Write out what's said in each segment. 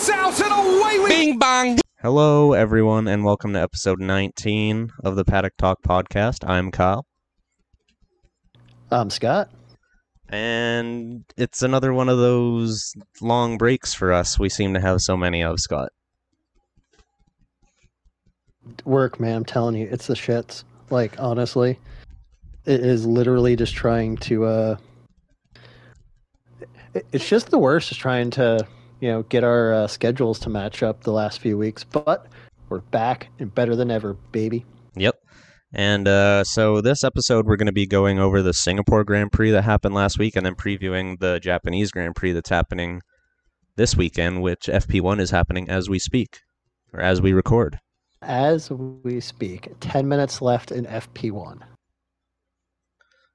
Lights out and away we Bing bang. Hello, everyone, and welcome to episode 19 of the Paddock Talk podcast. I'm Kyle, I'm Scott. and it's another one of those long breaks for us. We seem to have so many of, Scott. Work, man. I'm telling you, it's the shits. Like, honestly, it is literally just trying to. uh It's just the worst, is trying to, you know, get our uh, schedules to match up the last few weeks. But we're back and better than ever, baby. Yep. And uh, so this episode, we're going to be going over the Singapore Grand Prix that happened last week and then previewing the Japanese Grand Prix that's happening this weekend, which FP1 is happening as we speak or as we record. As we speak, 10 minutes left in FP1.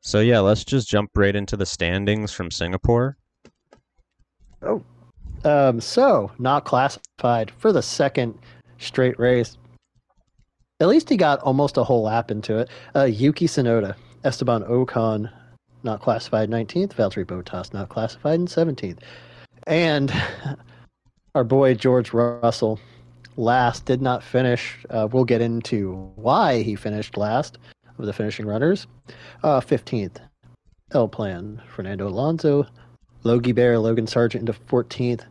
So, yeah, let's just jump right into the standings from Singapore. Um, so, not classified for the second straight race. At least he got almost a whole lap into it. Uh, Yuki Tsunoda, Esteban Ocon, not classified 19th. Valtteri Bottas, not classified in 17th. And our boy George Russell, last, did not finish. Uh, we'll get into why he finished last of the finishing runners. Uh, 15th, L Plan, Fernando Alonso, Logie Bear, Logan Sargent into 14th.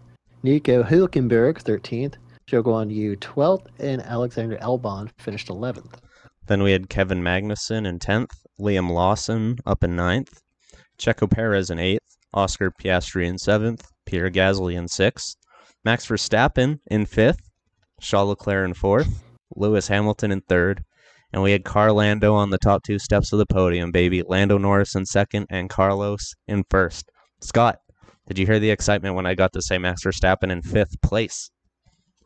Nico Hülkenberg, 13th. Zhou Guan Yu, 12th. And Alexander Albon finished 11th. Then we had Kevin Magnussen in 10th, Liam Lawson up in 9th, Checo Perez in 8th, Oscar Piastri in 7th, Pierre Gasly in 6th, Max Verstappen in 5th, Charles Leclerc in 4th, Lewis Hamilton in 3rd, and we had Car Lando on the top two steps of the podium, baby. Lando Norris in 2nd and Carlos in 1st. Scott, did you hear the excitement when I got to say Max Verstappen in 5th place?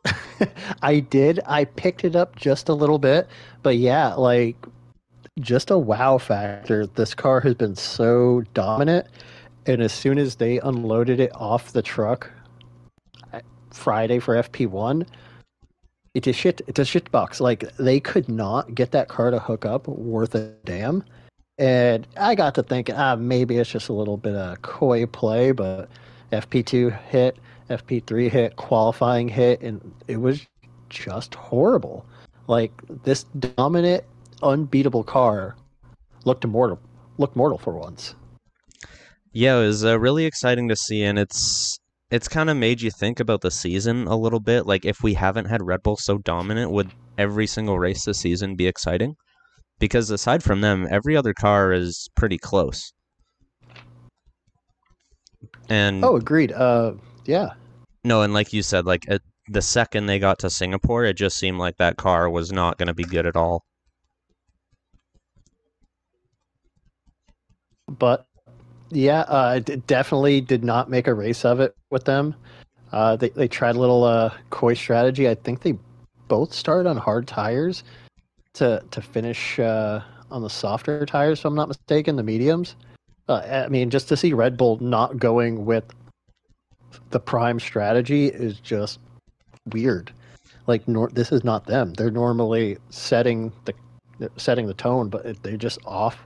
I did. I picked it up just a little bit. But yeah, like, just a wow factor. This car has been so dominant. And as soon as they unloaded it off the truck Friday for FP1, it's a shit. It's a shit box. Like they could not get that car to hook up worth a damn. And I got to thinking, ah, maybe it's just a little bit of coy play, but FP2 hit, FP3 hit, qualifying hit, and it was just horrible. Like this dominant, unbeatable car looked immortal, looked mortal for once. Yeah, it was uh, really exciting to see, and it's it's kind of made you think about the season a little bit. Like, if we haven't had Red Bull so dominant, would every single race this season be exciting? Because aside from them, every other car is pretty close. And Oh, agreed. Uh, yeah, no, and like you said, like the second they got to Singapore, it just seemed like that car was not going to be good at all. but yeah, uh, it definitely did not make a race of it with them. Uh, they they tried a little uh, coy strategy. I think they both started on hard tires to to finish uh, on the softer tires, if I'm not mistaken, the mediums. Uh, I mean, just to see Red Bull not going with the prime strategy is just weird. Like, nor- this is not them. They're normally setting the setting the tone, but they're just off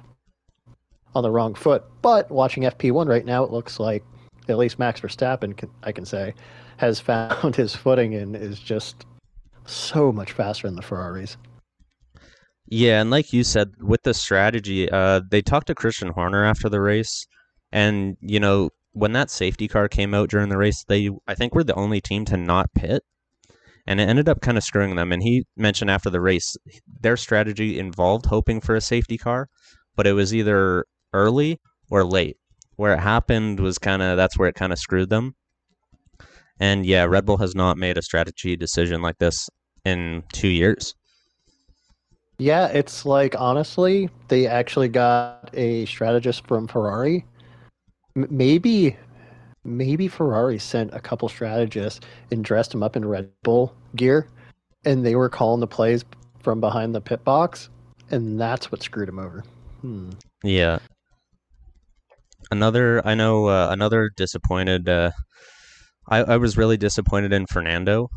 on the wrong foot. But watching FP1 right now, it looks like at least Max Verstappen, can, I can say, has found his footing and is just so much faster than the Ferraris. Yeah, and like you said, with the strategy, uh, they talked to Christian Horner after the race, and you know when that safety car came out during the race, they I think were the only team to not pit, and it ended up kind of screwing them. And he mentioned after the race, their strategy involved hoping for a safety car, but it was either early or late. Where it happened was kind of that's where it kind of screwed them. And yeah, Red Bull has not made a strategy decision like this in two years. Yeah, it's like honestly, they actually got a strategist from Ferrari. M- maybe, maybe Ferrari sent a couple strategists and dressed them up in Red Bull gear, and they were calling the plays from behind the pit box, and that's what screwed him over. Hmm. Yeah. Another, I know, uh, another disappointed. Uh, I, I was really disappointed in Fernando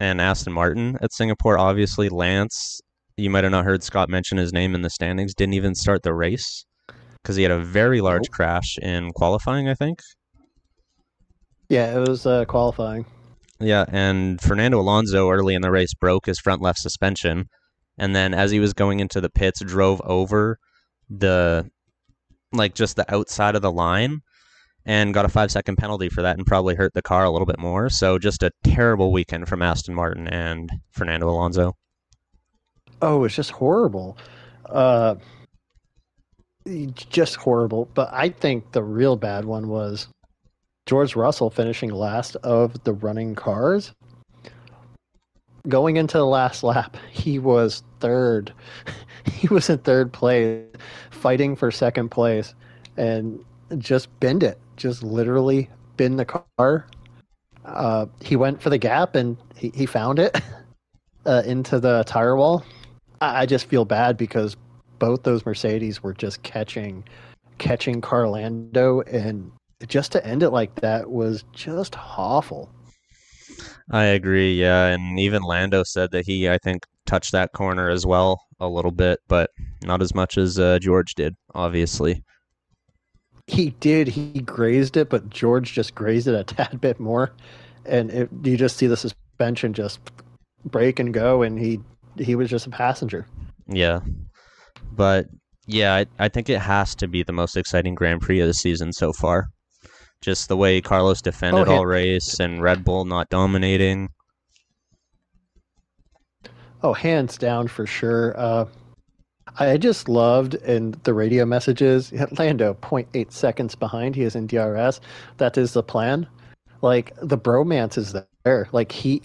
and Aston Martin at Singapore. Obviously, Lance, you might have not heard Scott mention his name in the standings, didn't even start the race because he had a very large crash in qualifying, I think. Yeah, it was uh, qualifying. Yeah, and Fernando Alonso early in the race broke his front left suspension, and then as he was going into the pits, drove over the like just the outside of the line and got a five second penalty for that and probably hurt the car a little bit more. So just a terrible weekend from Aston Martin and Fernando Alonso. Oh, it's just horrible. Uh, just horrible. But I think the real bad one was George Russell finishing last of the running cars. Going into the last lap, he was third. he was in third place, fighting for second place, and just bend it. Just literally bend the car. Uh, he went for the gap and he, he found it uh, into the tire wall. I, just feel bad because both those Mercedes were just catching catching Carlando and just to end it like that was just awful. I agree, yeah, and even Lando said that he I think touched that corner as well a little bit, but not as much as uh, George did, obviously. He did. He grazed it, but George just grazed it a tad bit more, and it, you just see the suspension just break and go, and he he was just a passenger. Yeah, but yeah, I, I think it has to be the most exciting Grand Prix of the season so far. Just the way Carlos defended Oh, all race and Red Bull not dominating. Oh, hands down for sure. Uh, I just loved in the radio messages Lando 0.8 seconds behind. He is in DRS. That is the plan. Like the bromance is there. Like he,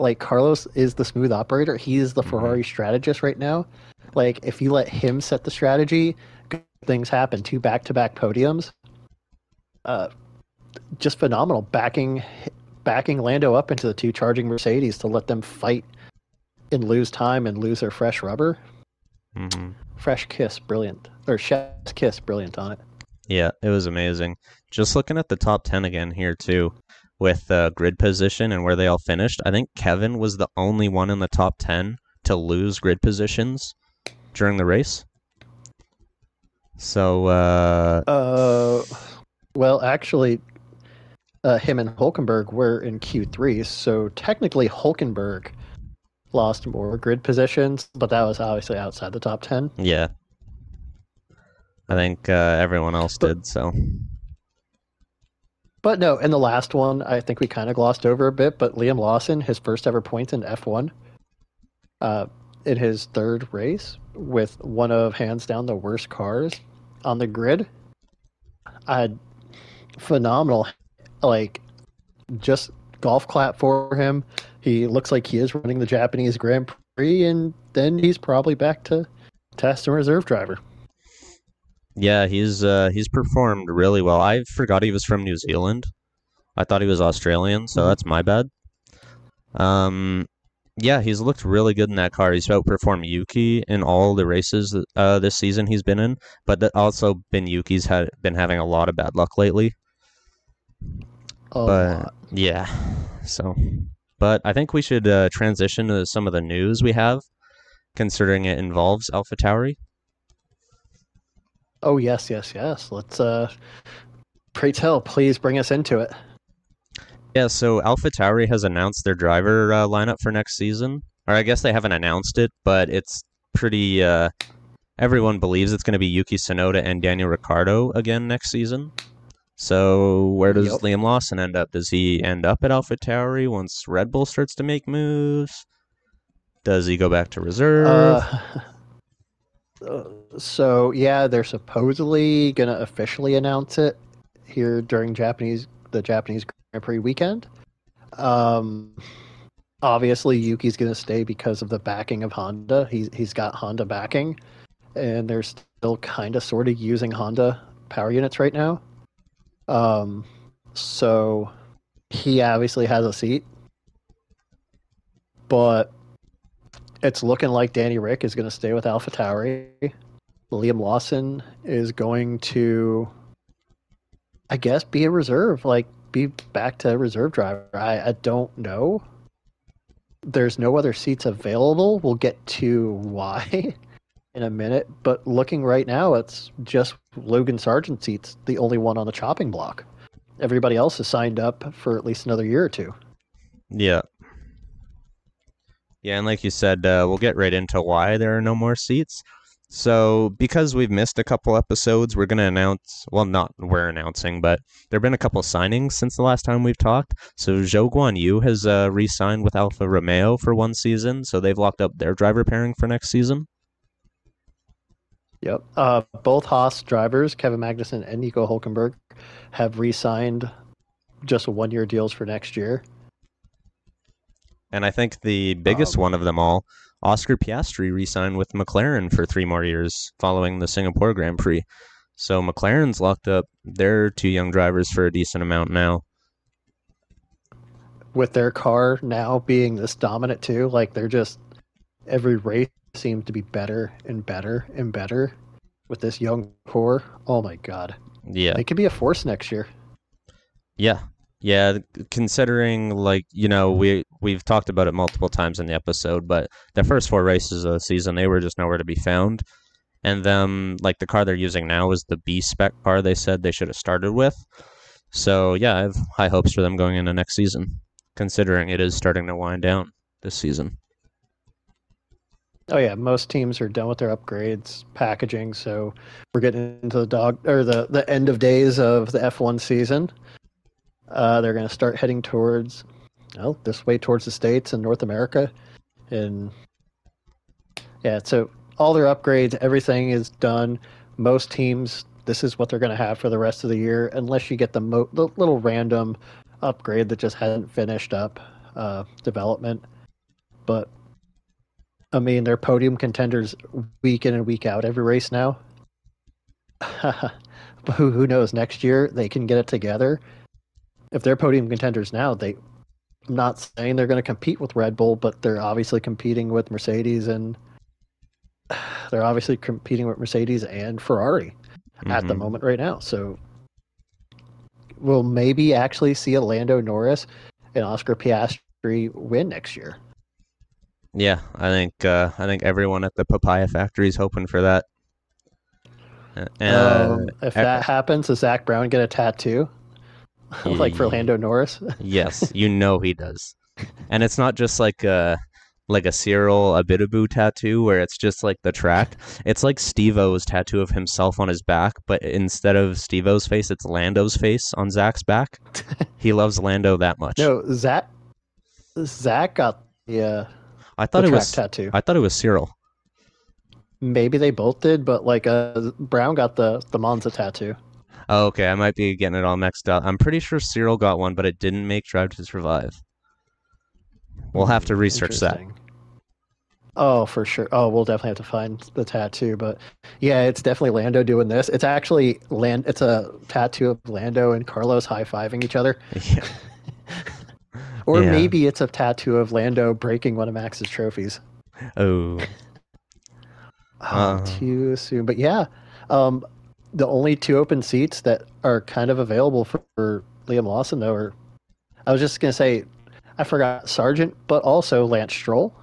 like Carlos is the smooth operator. He is the Ferrari strategist right now. Like if you let him set the strategy, good things happen. Two back-to-back podiums. Uh, just phenomenal. Backing, backing Lando up into the two charging Mercedes to let them fight and lose time and lose their fresh rubber. hmm Fresh kiss, brilliant. Or chef's kiss, brilliant on it. Yeah, it was amazing. Just looking at the top 10 again here, too, with uh, grid position and where they all finished, I think Kevin was the only one in the top 10 to lose grid positions during the race. So, uh, Uh, well, actually, uh, him and Hulkenberg were in Q3, so technically Hulkenberg lost more grid positions, but that was obviously outside the top 10. yeah. I think uh, everyone else But- did, so. But no, in the last one, I think we kind of glossed over a bit, but Liam Lawson, his first ever points in F1, uh, in his third race with one of hands down the worst cars on the grid. Uh, phenomenal. Like, just golf clap for him. He looks like he is running the Japanese Grand Prix, and then he's probably back to test and reserve driver. Yeah, he's uh, he's performed really well. I forgot he was from New Zealand. I thought he was Australian, so Mhm. that's my bad. Um, yeah, he's looked really good in that car. He's outperformed Yuki in all the races uh, this season he's been in, but that also been Yuki's had been having a lot of bad luck lately. A but lot. yeah, so but I think we should uh, transition to some of the news we have, considering it involves Alpha Tauri. Oh yes, yes, yes. Let's uh pray tell, please bring us into it. Yeah, so Alpha Tauri has announced their driver uh, lineup for next season. Or I guess they haven't announced it, but it's pretty. Uh, everyone believes it's going to be Yuki Tsunoda and Daniel Ricciardo again next season. So where does Yep. Liam Lawson end up? Does he end up at Alpha Tauri once Red Bull starts to make moves? Does he go back to reserve? Uh, uh, so yeah, they're supposedly gonna officially announce it here during Japanese the Japanese Grand Prix weekend. Um, obviously Yuki's gonna stay because of the backing of Honda. He's he's got Honda backing, and they're still kind of sort of using Honda power units right now. Um, so he obviously has a seat, but it's looking like Danny Rick is going to stay with Alpha Tauri. Liam Lawson is going to, I guess, be a reserve, like be back to reserve driver. I, I don't know. There's no other seats available. We'll get to why in a minute. But looking right now, it's just Logan Sargent seats, the only one on the chopping block. Everybody else is signed up for at least another year or two. Yeah. Yeah, and like you said, uh, we'll get right into why there are no more seats. So, because we've missed a couple episodes, we're going to announce, well, not we're announcing, but there have been a couple signings since the last time we've talked. So, Zhou Guan Yu has uh, re signed with Alfa Romeo for one season. So, they've locked up their driver pairing for next season. Yep. Uh, both Haas drivers, Kevin Magnussen and Nico Hulkenberg, have re signed just one year deals for next year. And I think the biggest Um, one of them all, Oscar Piastri re signed with McLaren for three more years following the Singapore Grand Prix. So McLaren's locked up their two young drivers for a decent amount now. With their car now being this dominant too, like they're just every race seems to be better and better and better with this young core. Oh my god. Yeah. They could be a force next year. Yeah. Yeah, considering like, you know, we we've talked about it multiple times in the episode, but the first four races of the season they were just nowhere to be found. And then like the car they're using now is the B spec car they said they should have started with. So, yeah, I have high hopes for them going into next season, considering it is starting to wind down this season. Oh yeah, most teams are done with their upgrades, packaging, so we're getting into the dog or the the end of days of the F1 season. Uh, they're going to start heading towards, well, this way towards the states and North America, and yeah, so all their upgrades, everything is done. Most teams, this is what they're going to have for the rest of the year, unless you get the, mo- the little random upgrade that just hasn't finished up uh, development. But I mean, they're podium contenders week in and week out every race now. who, who knows? Next year they can get it together. If they're podium contenders now, they. I'm not saying they're going to compete with Red Bull, but they're obviously competing with Mercedes and they're obviously competing with Mercedes and Ferrari at the Mhm. moment right now. So we'll maybe actually see a Lando Norris and Oscar Piastri win next year. Yeah, I think uh, I think everyone at the papaya factory is hoping for that. Uh, um, if that happens, does Zak Brown get a tattoo? like for Lando Norris? yes, you know he does, and it's not just like a like a Cyril Abiteboul tattoo where it's just like the track. It's like Steve-O's tattoo of himself on his back, but instead of Steve-O's face, it's Lando's face on Zak's back. he loves Lando that much. no, Zak. Zak got the, uh, I thought it track was tattoo. I thought it was Cyril. Maybe they both did, but like uh, Brown got the the Monza tattoo. Oh, okay, I might be getting it all mixed up. I'm pretty sure Cyril got one, but it didn't make Drive to Survive. We'll have to research that. Oh, for sure. Oh, we'll definitely have to find the tattoo. But yeah, it's definitely Lando doing this. It's actually Land. It's a tattoo of Lando and Carlos high fiving each other, Yeah. or Yeah. maybe it's a tattoo of Lando breaking one of Max's trophies. Oh. Oh, Uh. too soon. But yeah, um, the only two open seats that are kind of available for, for Liam Lawson, though, are I was just gonna say, I forgot Sargent, but also Lance Stroll,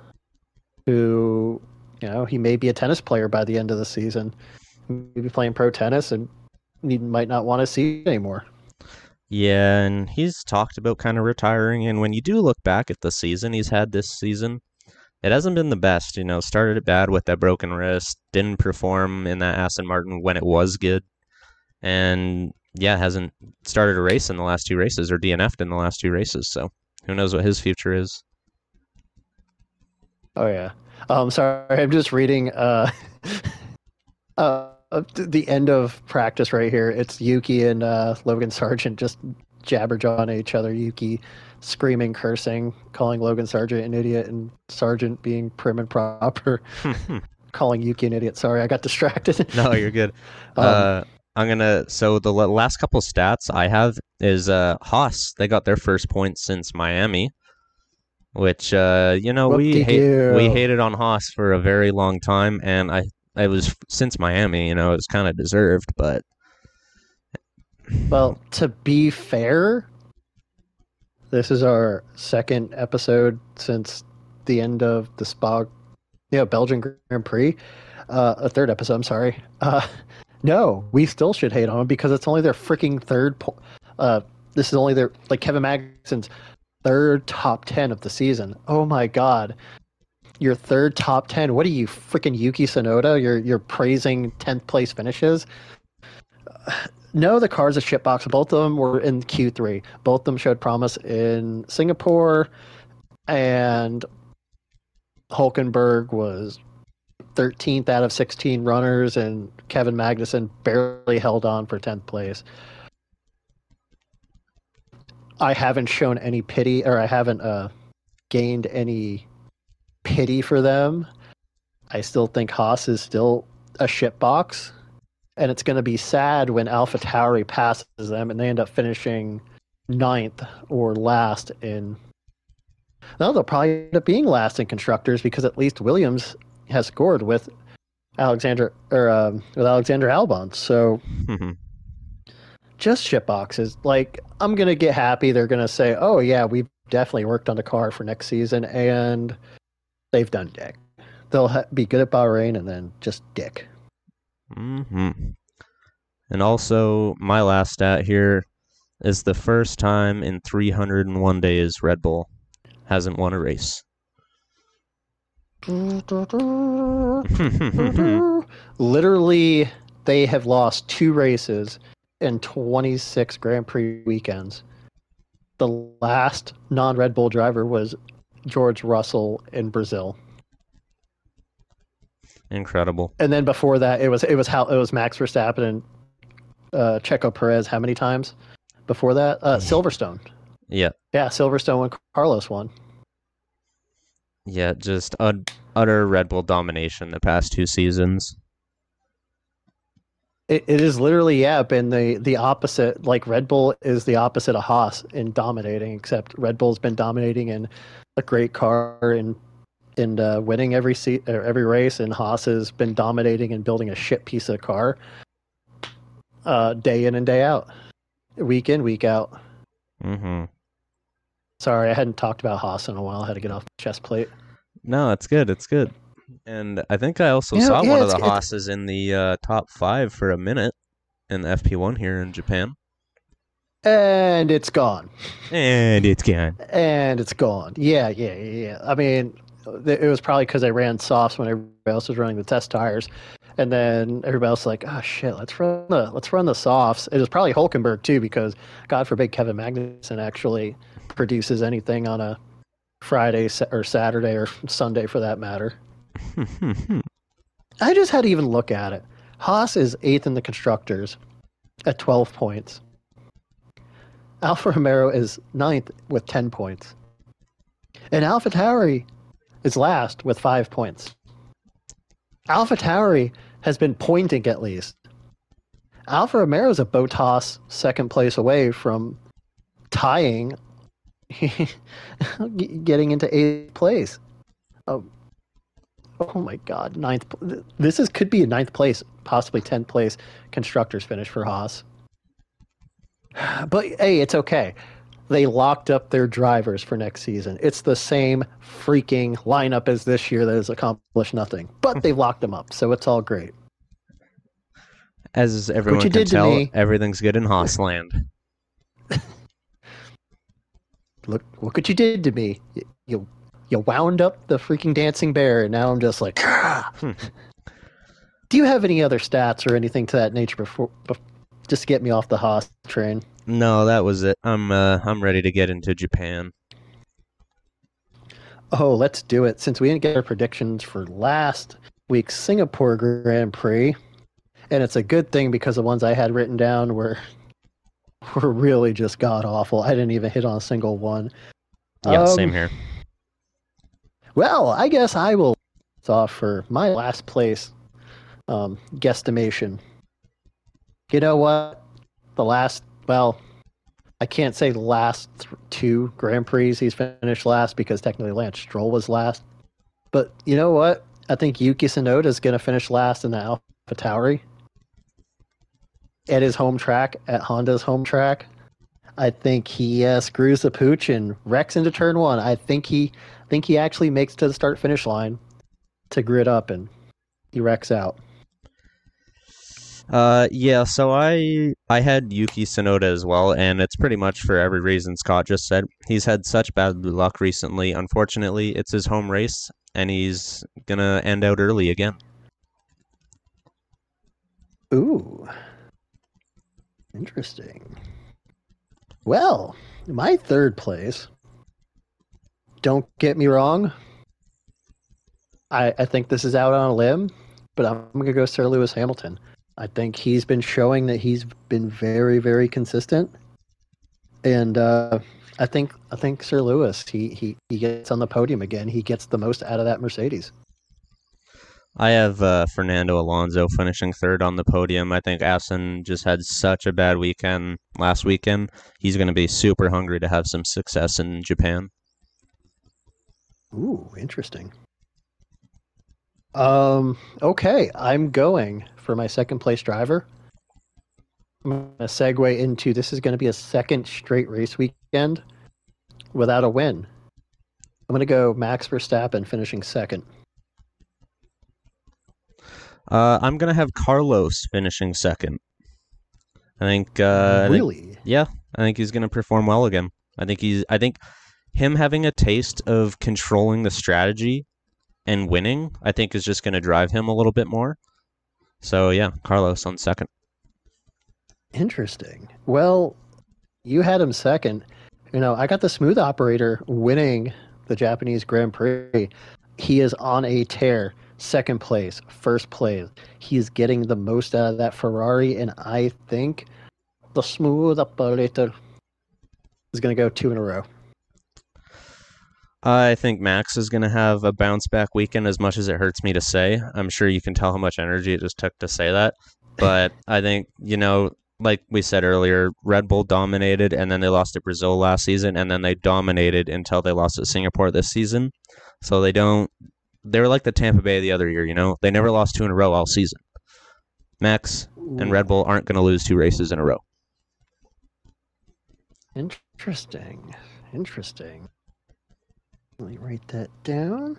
who you know he may be a tennis player by the end of the season, maybe playing pro tennis, and he might not want to see anymore. Yeah, and he's talked about kind of retiring. And when you do look back at the season he's had this season, it hasn't been the best. You know, started it bad with that broken wrist, didn't perform in that Aston Martin when it was good, and yeah, hasn't started a race in the last two races or DNF'd in the last two races. So who knows what his future is? Oh yeah. Um, sorry, I'm just reading uh, uh, the end of practice right here. It's Yuki and uh, Logan Sargent just jabberjawing at each other. Yuki screaming, cursing, calling Logan Sargent an idiot, and Sargent being prim and proper, calling Yuki an idiot. Sorry, I got distracted. no, you're good. Um, uh, I'm gonna. So the la- last couple stats I have is uh, Haas. They got their first point since Miami, which uh, you know we hate, we hated on Haas for a very long time, and I it was since Miami. You know, it was kind of deserved, but Well, to be fair, this is our second episode since the end of the Spa, you know, Belgian Grand Prix. Uh, a third episode. I'm sorry. Uh, no, we still should hate on them because it's only their freaking third. Po- uh, this is only their like Kevin Magnussen's third top 10 of the season. Oh my god. Your third top 10. What are you freaking Yuki Tsunoda? You're you're praising 10th place finishes? No, the car's a shitbox. Both of them were in Q3. Both of them showed promise in Singapore and Hulkenberg was 13th out of 16 runners and Kevin Magnussen barely held on for 10th place. I haven't shown any pity, or I haven't uh, gained any pity for them. I still think Haas is still a shitbox, and it's going to be sad when Alpha Tauri passes them and they end up finishing ninth or last in. No, they'll probably end up being last in constructors because at least Williams has scored with Alexander or um, with Alexander Albon. So just shitboxes. Like I'm gonna get happy. They're gonna say, "Oh yeah, we've definitely worked on the car for next season," and they've done dick. They'll ha- be good at Bahrain and then just dick. Hmm And also, my last stat here is the first time in 301 days Red Bull hasn't won a race. Literally, they have lost two races in 26 Grand Prix weekends. The last non Red Bull driver was George Russell in Brazil. Incredible. And then before that, it was it was how it was Max Verstappen and uh, Checo Perez. How many times before that? Uh, Silverstone. Yeah. Yeah, Silverstone when Carlos won. Yeah, just utter Red Bull domination the past two seasons. It, it is literally yeah, been the the opposite. Like Red Bull is the opposite of Haas in dominating, except Red Bull's been dominating in a great car and and uh, winning every seat or every race, and Haas has been dominating and building a shit piece of car, uh, day in and day out, week in week out. Mm-hmm. Sorry, I hadn't talked about Haas in a while. I had to get off the chest plate. No, it's good. It's good. And I think I also Yeah, saw yeah, one of the Haas's in the uh, top five for a minute in the FP1 here in Japan. And it's gone. And it's gone. And it's gone. Yeah, yeah, yeah. I mean, it was probably because I ran softs when everybody else was running the test tires, and then everybody else was like, "Oh shit, let's run the let's run the softs." It was probably Hulkenberg too, because God forbid Kevin Magnussen actually produces anything on a Friday or Saturday or Sunday for that matter. I just had to even look at it. Haas is eighth in the constructors at 12 points. Alfa Romero is ninth with 10 points. And Alpha Tauri is last with five points. Alpha Tauri has been pointing at least. Alfa Romero is a Bottas second place away from tying, getting into eighth place. Oh, oh my God, ninth. This is could be a ninth place, possibly tenth place constructors finish for Haas. But hey, it's okay. They locked up their drivers for next season. It's the same freaking lineup as this year that has accomplished nothing. But they've locked them up, so it's all great. As everyone you can did tell, me. everything's good in Haasland. Look, look what you did to me. You, you, you wound up the freaking dancing bear, and now I'm just like. "Ah." Do you have any other stats or anything to that nature before, bef- just to get me off the Haas train? No, that was it. I'm uh, I'm ready to get into Japan. Oh, let's do it. Since we didn't get our predictions for last week's Singapore Grand Prix, and it's a good thing because the ones I had written down were were really just god awful. I didn't even hit on a single one. Yeah, Um, same here. Well, I guess I will off for my last place um, guesstimation. You know what? The last, well, I can't say last th- two Grand Prix he's finished last because technically Lance Stroll was last. But you know what? I think Yuki Tsunoda is going to finish last in the Alpha Tauri at his home track, at Honda's home track. I think he uh, screws the pooch and wrecks into turn one. I think he think he actually makes to the start finish line to grid up and he wrecks out. Uh, yeah. So I I had Yuki Tsunoda as well, and it's pretty much for every reason Scott just said. He's had such bad luck recently. Unfortunately, it's his home race, and he's gonna end out early again. Ooh. Interesting. Well, my third place. Don't get me wrong. I, I think this is out on a limb, but I'm to go Sir Lewis Hamilton. I think he's been showing that he's been very, very consistent, and uh, I think I think Sir Lewis he, he he gets on the podium again. He gets the most out of that Mercedes. I have uh, Fernando Alonso finishing third on the podium. I think Aston just had such a bad weekend last weekend. He's going to be super hungry to have some success in Japan. Ooh, interesting. Um, okay, I'm going for my second place driver. I'm going to segue into this is going to be a second straight race weekend without a win. I'm going to go Max Verstappen finishing second. Uh, I'm gonna have Carlos finishing second. I think. Uh, I think- really? yeah, I think he's gonna perform well again. I think he's. I think him having a taste of controlling the strategy and winning, I think, is just gonna drive him a little bit more. So yeah, Carlos on second. Interesting. Well, you had him second. You know, I got the smooth operator winning the Japanese Grand Prix. He is on a tear. Second place, first place. He's getting the most out of that Ferrari, and I think the smooth operator is going to go two in a row. I think Max is going to have a bounce back weekend as much as it hurts me to say. I'm sure you can tell how much energy it just took to say that. But I think, you know, like we said earlier, Red Bull dominated and then they lost at Brazil last season and then they dominated until they lost at Singapore this season. So they don't, they were like the Tampa Bay the other year, you know? They never lost two in a row all season. Max and Red Bull aren't going to lose two races in a row. Interesting. Interesting. Let me write that down.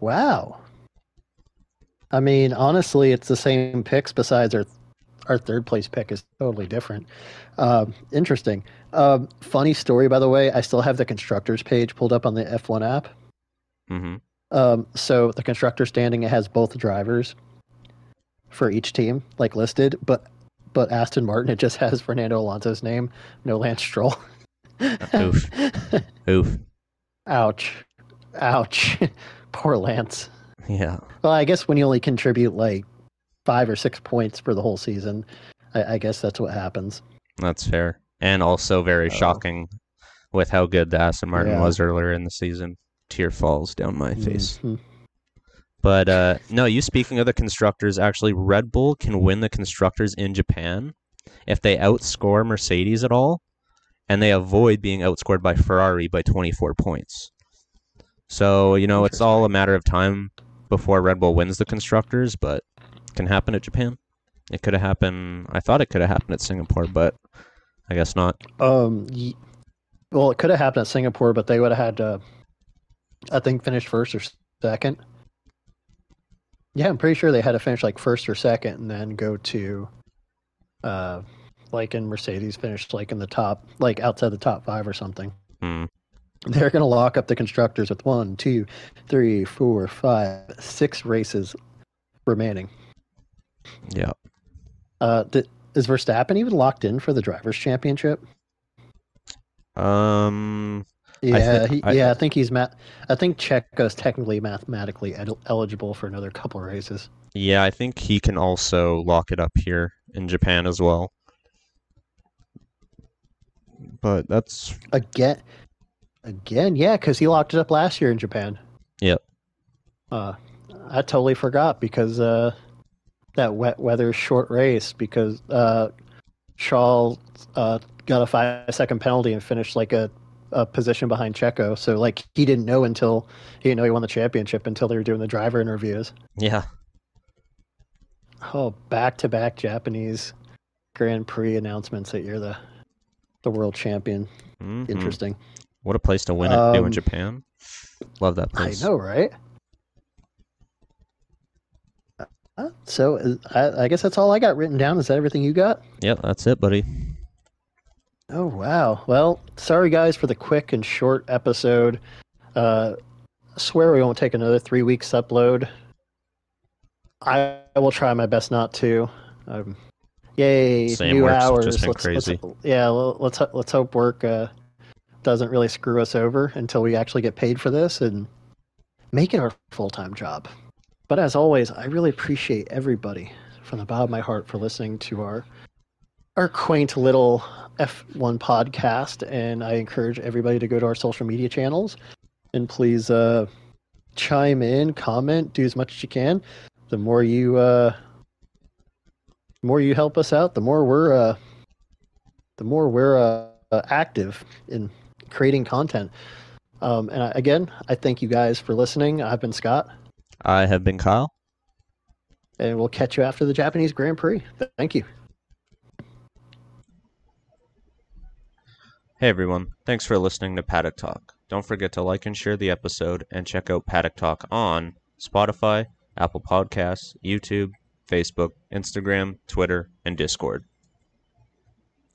Wow. I mean, honestly, it's the same picks. Besides, our our third place pick is totally different. Um, interesting. Um, funny story, by the way. I still have the constructors page pulled up on the F1 app. hmm Um, so the constructor standing it has both drivers for each team, like listed, but but Aston Martin it just has Fernando Alonso's name, no Lance Stroll. Oof. Oof. Ouch. Ouch. Poor Lance. Yeah. Well, I guess when you only contribute like five or six points for the whole season, I, I guess that's what happens. That's fair. And also very Oh. shocking with how good the Aston Martin Yeah. was earlier in the season. Tear falls down my face. Mhm. But uh, no, you speaking of the constructors, actually, Red Bull can win the constructors in Japan if they outscore Mercedes at all, and they avoid being outscored by Ferrari by 24 points. So you know, it's all a matter of time before Red Bull wins the constructors, but it can happen at Japan. It could have happened. I thought it could have happened at Singapore, but I guess not. Um, well, it could have happened at Singapore, but they would have had to, I think, finish first or second. Yeah, I'm pretty sure they had to finish like first or second, and then go to, uh, like in Mercedes, finished like in the top, like outside the top five or something. Hmm. They're going to lock up the constructors with one, two, three, four, five, six races remaining. Yeah. Uh, th- is Verstappen even locked in for the drivers' championship? Um. Yeah, thi- he, I- yeah. I think he's ma- I think Checo's technically mathematically ed- eligible for another couple races. Yeah, I think he can also lock it up here in Japan as well. But that's Again, again, yeah, because he locked it up last year in Japan. Yep. Uh, I totally forgot because uh, that wet weather short race because uh, Charles uh, got a five second penalty and finished like a, a position behind Checo. So like he didn't know until he didn't know he won the championship until they were doing the driver interviews. yeah. Oh, back to back Japanese Grand Prix announcements that you're the the world champion. Mhm. Interesting. What a place to win it in Um, Japan. Love that place. I know, right? So uh, I, I guess that's all I got written down. Is that everything you got? Yep, that's it, buddy. Oh wow. Well, sorry guys for the quick and short episode. Uh, I swear we won't take another three weeks upload. I will try my best not to. Um, yay, Same, new hours. let's, crazy. Let's, yeah, let's let's hope work uh, doesn't really screw us over until we actually get paid for this and make it our full time job. But as always, I really appreciate everybody from the bottom of my heart for listening to our our quaint little F1 podcast, and I encourage everybody to go to our social media channels and please uh, chime in, comment, do as much as you can. The more you, uh, the more you help us out, the more we're, uh, the more we're uh, uh, active in creating content. Um, and I, again, I thank you guys for listening. I've been Scott, I have been Kyle. and we'll catch you after the Japanese Grand Prix. Thank you. Hey everyone, thanks for listening to Paddock Talk. Don't forget to like and share the episode and check out Paddock Talk on Spotify, Apple Podcasts, YouTube, Facebook, Instagram, Twitter, and Discord.